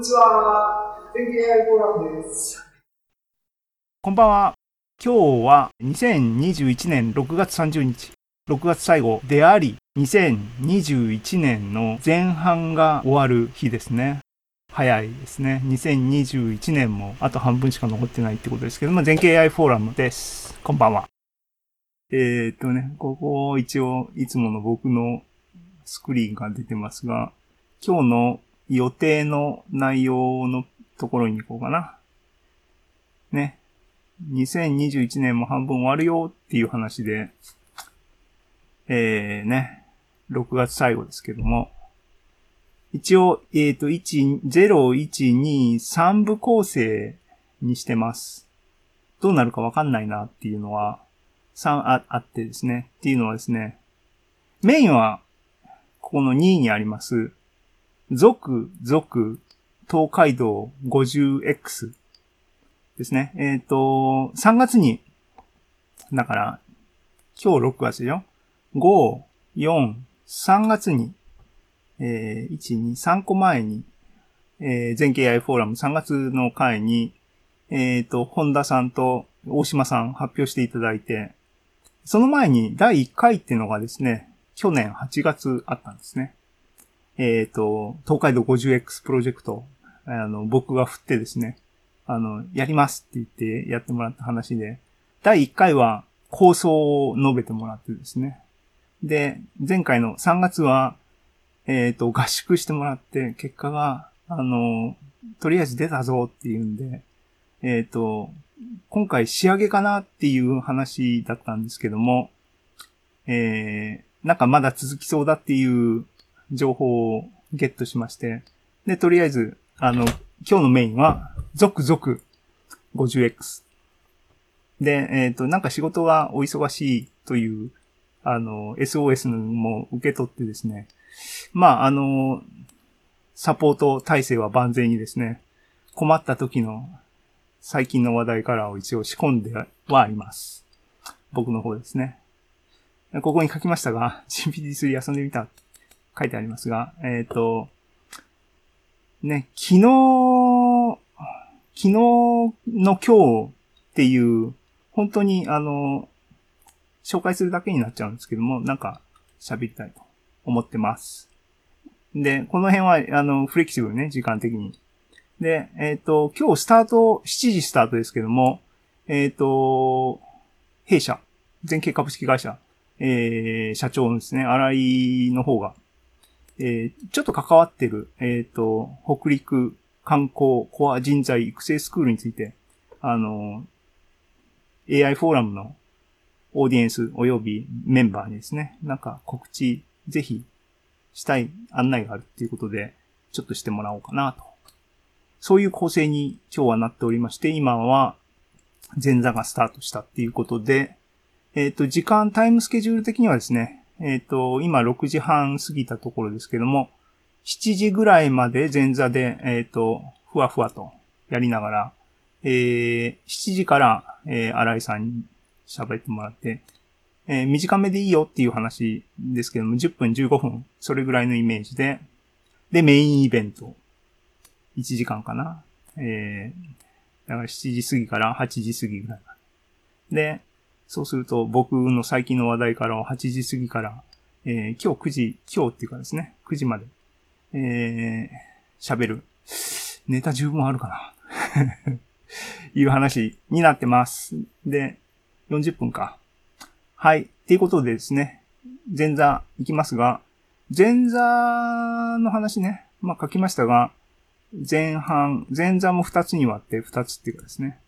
んにちは。天気 AI フォーラムです。こんばんは。今日は2021年6月30日、6月最後であり、2021年の前半が終わる日ですね。早いですね。2021年もあと半分しか残ってないってことですけども、全景 AI フォーラムです。こんばんは。えー、っとね、ここ一応いつもの僕のスクリーンが出てますが、今日の予定の内容のところに行こうかな。ね。2021年も半分終わるよっていう話で、えー、ね、6月最後ですけども、一応、えっ、と、1、0、1、2、3部構成にしてます。どうなるかわかんないなっていうのは、3ああってですね。っていうのはですね、メインは、ここの2位にあります、続、続、東海道 50X ですね。えっ、と、3月に、だから、今日6月よ。5、4、3月に、えー、1、2、3個前に、えー、全景 AI フォーラム3月の回に、えっ、と、本田さんと大島さん発表していただいて、その前に第1回っていうのがですね、去年8月あったんですね。えっ、と、東海道 50X プロジェクト、あの、僕が振ってですね、あの、やりますって言ってやってもらった話で、第1回は構想を述べてもらってですね。で、前回の3月は、えっ、と、合宿してもらって、結果が、あの、とりあえず出たぞっていうんで、えっ、と、今回仕上げかなっていう話だったんですけども、えー、なんかまだ続きそうだっていう情報をゲットしまして、で、とりあえず、あの、今日のメインは、続々 50X。で、えっ、と、なんか仕事がお忙しいという、あの、SOS も受け取ってですね、まあ、あの、サポート体制は万全にですね、困った時の最近の話題からを一応仕込んではあります。僕の方ですね。ここに書きましたが、GPT-3 遊んでみた。書いてありますが、えっ、と、ね、昨日、昨日の今日っていう、本当にあの、紹介するだけになっちゃうんですけども、なんか喋りたいと思ってます。で、この辺は、あの、フレキシブルね、時間的に。で、えっ、と、今日スタート、7時スタートですけども、えっ、と、弊社、全景株式会社、えー、社長のですね、荒井の方が、えー、ちょっと関わってる、えっ、と、北陸観光コア人材育成スクールについて、あの、AI フォーラムのオーディエンス及びメンバーにですね、なんか告知ぜひしたい案内があるっていうことで、ちょっとしてもらおうかなと。そういう構成に今日はなっておりまして、今は前座がスタートしたっていうことで、えっ、と、時間、タイムスケジュール的にはですね、えっ、と、今6時半過ぎたところですけども、7時ぐらいまで前座で、えっ、と、ふわふわとやりながら、えー、7時から、えー、新井さんに喋ってもらって、えー短めでいいよっていう話ですけども、10分15分、それぐらいのイメージで、で、メインイベント、1時間かな。えー、だから7時過ぎから8時過ぎぐらいまで。で、そうすると僕の最近の話題から8時過ぎから、えー今日9時、今日っていうかですね、9時まで、えー、喋る。ネタ十分あるかな いう話になってます。で、40分か。はい。っていうことでですね、前座いきますが、前座の話ね、まあ書きましたが、前半、前座も2つに割って2つっていうかですね、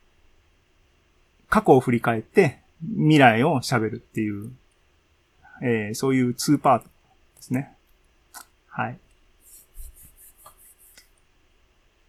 過去を振り返って未来を喋るっていう、えーそういう2パートですね。はい。